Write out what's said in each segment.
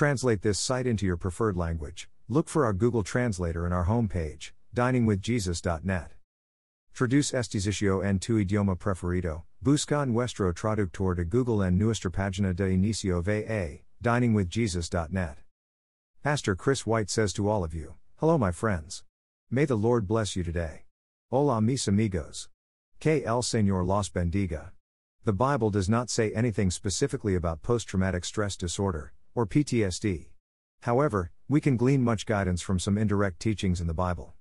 translate this site into your preferred language, look for our Google Translator in our homepage, diningwithjesus.net. Traduce este sitio en tu idioma preferido, busca nuestro traductor de Google en nuestra página de inicio va, diningwithjesus.net. Pastor Chris White says to all of you, Hello, my friends. May the Lord bless you today. Hola, mis amigos. Que el Señor los bendiga. The Bible does not say anything specifically about post traumatic stress disorder, or PTSD. However, we can glean much guidance from some indirect teachings in the Bible.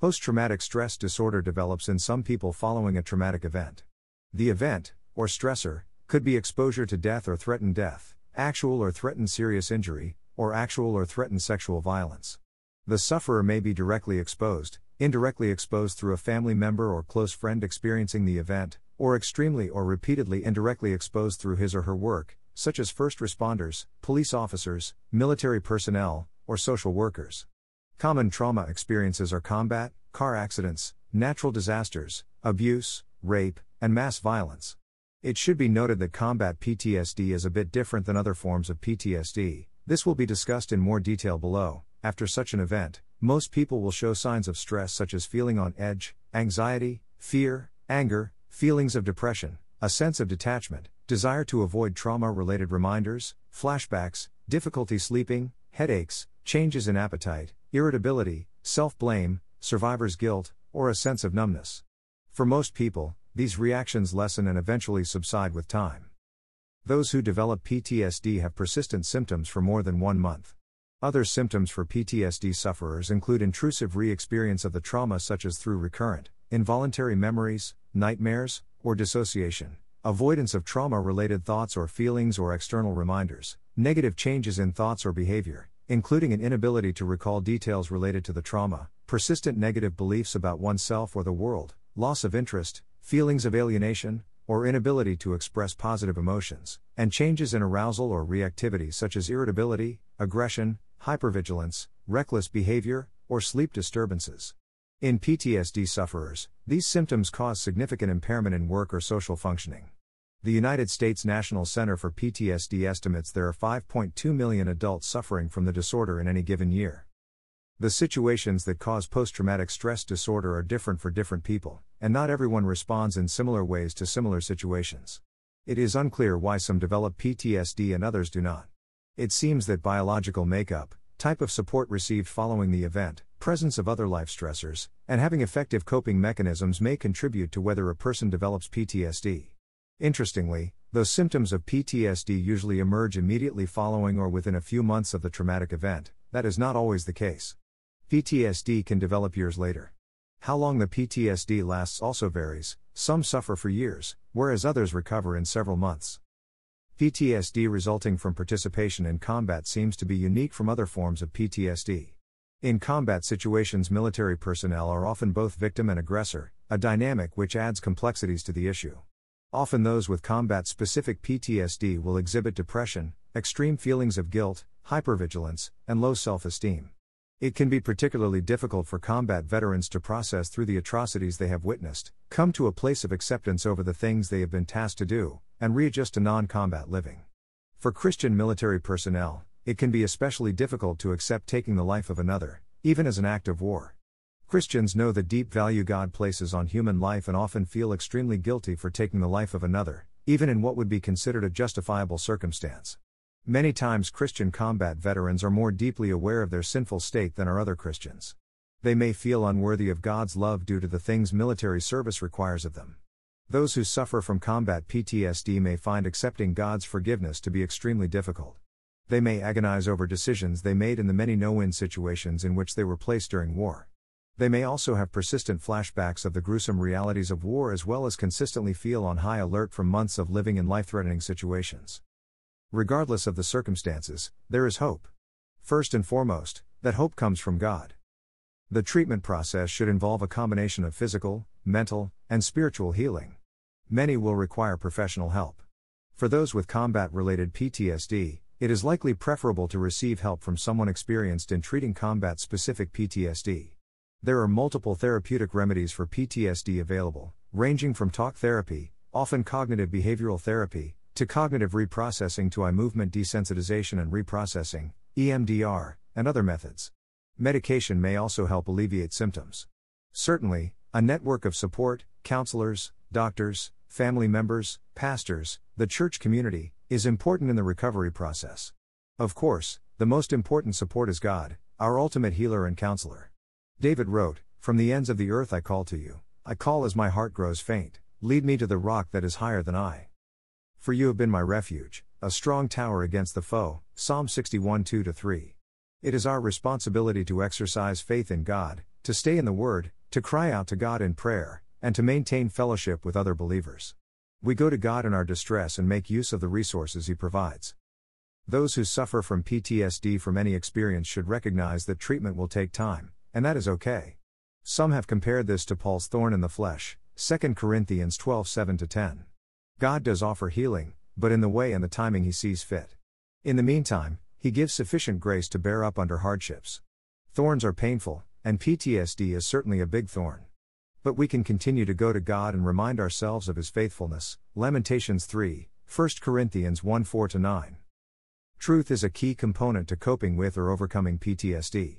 Post traumatic stress disorder develops in some people following a traumatic event. The event, or stressor, could be exposure to death or threatened death, actual or threatened serious injury, or actual or threatened sexual violence. The sufferer may be directly exposed, indirectly exposed through a family member or close friend experiencing the event, or extremely or repeatedly indirectly exposed through his or her work, such as first responders, police officers, military personnel, or social workers. Common trauma experiences are combat, car accidents, natural disasters, abuse, rape, and mass violence. It should be noted that combat PTSD is a bit different than other forms of PTSD. This will be discussed in more detail below. After such an event, most people will show signs of stress such as feeling on edge, anxiety, fear, anger, feelings of depression, a sense of detachment, desire to avoid trauma related reminders, flashbacks, difficulty sleeping, headaches, changes in appetite, irritability, self blame, survivor's guilt, or a sense of numbness. For most people, these reactions lessen and eventually subside with time. Those who develop PTSD have persistent symptoms for more than one month. Other symptoms for PTSD sufferers include intrusive re experience of the trauma, such as through recurrent, involuntary memories, nightmares, or dissociation, avoidance of trauma related thoughts or feelings or external reminders, negative changes in thoughts or behavior, including an inability to recall details related to the trauma, persistent negative beliefs about oneself or the world, loss of interest, feelings of alienation, or inability to express positive emotions, and changes in arousal or reactivity such as irritability, aggression, hypervigilance, reckless behavior, or sleep disturbances. In PTSD sufferers, these symptoms cause significant impairment in work or social functioning. The United States National Center for PTSD estimates there are 5.2 million adults suffering from the disorder in any given year. The situations that cause post traumatic stress disorder are different for different people, and not everyone responds in similar ways to similar situations. It is unclear why some develop PTSD and others do not. It seems that biological makeup, type of support received following the event, presence of other life stressors, and having effective coping mechanisms may contribute to whether a person develops PTSD. Interestingly, though symptoms of PTSD usually emerge immediately following or within a few months of the traumatic event, that is not always the case. PTSD can develop years later. How long the PTSD lasts also varies, some suffer for years, whereas others recover in several months. PTSD resulting from participation in combat seems to be unique from other forms of PTSD. In combat situations, military personnel are often both victim and aggressor, a dynamic which adds complexities to the issue. Often, those with combat specific PTSD will exhibit depression, extreme feelings of guilt, hypervigilance, and low self esteem. It can be particularly difficult for combat veterans to process through the atrocities they have witnessed, come to a place of acceptance over the things they have been tasked to do, and readjust to non combat living. For Christian military personnel, it can be especially difficult to accept taking the life of another, even as an act of war. Christians know the deep value God places on human life and often feel extremely guilty for taking the life of another, even in what would be considered a justifiable circumstance. Many times, Christian combat veterans are more deeply aware of their sinful state than are other Christians. They may feel unworthy of God's love due to the things military service requires of them. Those who suffer from combat PTSD may find accepting God's forgiveness to be extremely difficult. They may agonize over decisions they made in the many no win situations in which they were placed during war. They may also have persistent flashbacks of the gruesome realities of war as well as consistently feel on high alert from months of living in life threatening situations. Regardless of the circumstances, there is hope. First and foremost, that hope comes from God. The treatment process should involve a combination of physical, mental, and spiritual healing. Many will require professional help. For those with combat related PTSD, it is likely preferable to receive help from someone experienced in treating combat specific PTSD. There are multiple therapeutic remedies for PTSD available, ranging from talk therapy, often cognitive behavioral therapy, to cognitive reprocessing to eye movement desensitization and reprocessing, EMDR, and other methods. Medication may also help alleviate symptoms. Certainly, a network of support, counselors, doctors, family members, pastors, the church community, is important in the recovery process. Of course, the most important support is God, our ultimate healer and counselor. David wrote, From the ends of the earth I call to you, I call as my heart grows faint, lead me to the rock that is higher than I. For you have been my refuge, a strong tower against the foe. Psalm 61 2 3. It is our responsibility to exercise faith in God, to stay in the Word, to cry out to God in prayer, and to maintain fellowship with other believers. We go to God in our distress and make use of the resources He provides. Those who suffer from PTSD from any experience should recognize that treatment will take time, and that is okay. Some have compared this to Paul's thorn in the flesh, 2 Corinthians 12 7 10. God does offer healing, but in the way and the timing He sees fit. In the meantime, He gives sufficient grace to bear up under hardships. Thorns are painful, and PTSD is certainly a big thorn. But we can continue to go to God and remind ourselves of His faithfulness. Lamentations 3, 1 Corinthians 1 4 9. Truth is a key component to coping with or overcoming PTSD.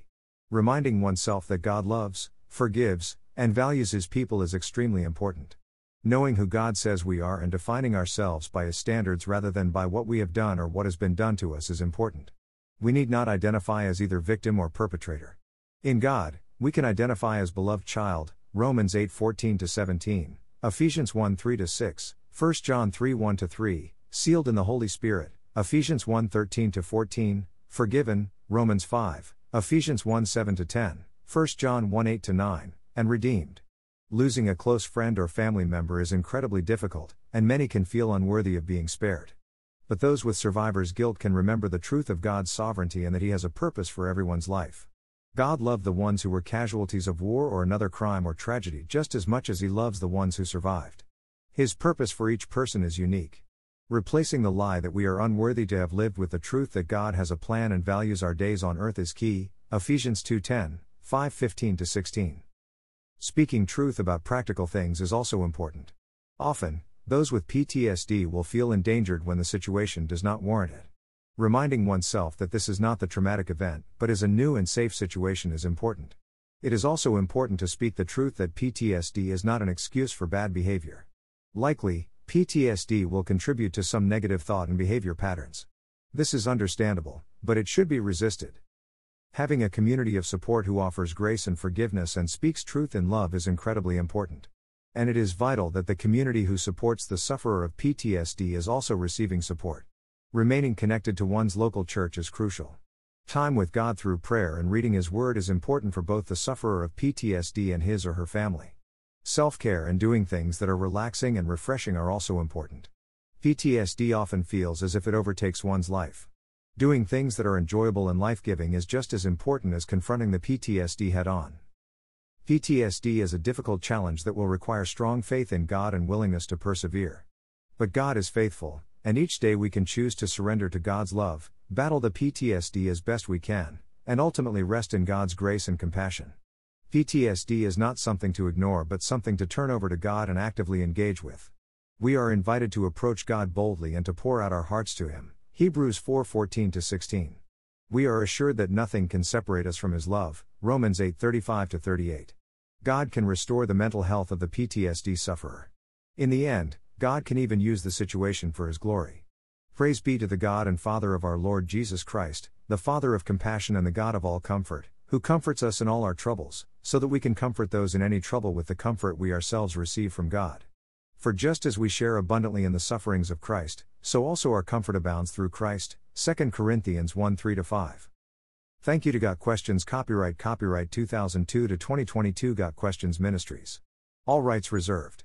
Reminding oneself that God loves, forgives, and values His people is extremely important. Knowing who God says we are and defining ourselves by His standards rather than by what we have done or what has been done to us is important. We need not identify as either victim or perpetrator. In God, we can identify as beloved child, Romans 8 14 17, Ephesians 1 3 6, 1 John 3 1 3, sealed in the Holy Spirit, Ephesians 1 13 14, forgiven, Romans 5, Ephesians 1 7 10, 1 John 1 8 9, and redeemed. Losing a close friend or family member is incredibly difficult, and many can feel unworthy of being spared. But those with survivor's guilt can remember the truth of God's sovereignty and that He has a purpose for everyone's life. God loved the ones who were casualties of war or another crime or tragedy just as much as He loves the ones who survived. His purpose for each person is unique. Replacing the lie that we are unworthy to have lived with the truth that God has a plan and values our days on earth is key. Ephesians 2:10, 5:15 16. Speaking truth about practical things is also important. Often, those with PTSD will feel endangered when the situation does not warrant it. Reminding oneself that this is not the traumatic event, but is a new and safe situation is important. It is also important to speak the truth that PTSD is not an excuse for bad behavior. Likely, PTSD will contribute to some negative thought and behavior patterns. This is understandable, but it should be resisted. Having a community of support who offers grace and forgiveness and speaks truth in love is incredibly important. And it is vital that the community who supports the sufferer of PTSD is also receiving support. Remaining connected to one's local church is crucial. Time with God through prayer and reading His Word is important for both the sufferer of PTSD and his or her family. Self care and doing things that are relaxing and refreshing are also important. PTSD often feels as if it overtakes one's life. Doing things that are enjoyable and life giving is just as important as confronting the PTSD head on. PTSD is a difficult challenge that will require strong faith in God and willingness to persevere. But God is faithful, and each day we can choose to surrender to God's love, battle the PTSD as best we can, and ultimately rest in God's grace and compassion. PTSD is not something to ignore but something to turn over to God and actively engage with. We are invited to approach God boldly and to pour out our hearts to Him. Hebrews 4:14 16. We are assured that nothing can separate us from His love. Romans 8:35 38. God can restore the mental health of the PTSD sufferer. In the end, God can even use the situation for His glory. Praise be to the God and Father of our Lord Jesus Christ, the Father of compassion and the God of all comfort, who comforts us in all our troubles, so that we can comfort those in any trouble with the comfort we ourselves receive from God. For just as we share abundantly in the sufferings of Christ, so also our comfort abounds through Christ. 2 Corinthians 1 3 5. Thank you to Got Questions Copyright Copyright 2002 to 2022 Got Questions Ministries. All rights reserved.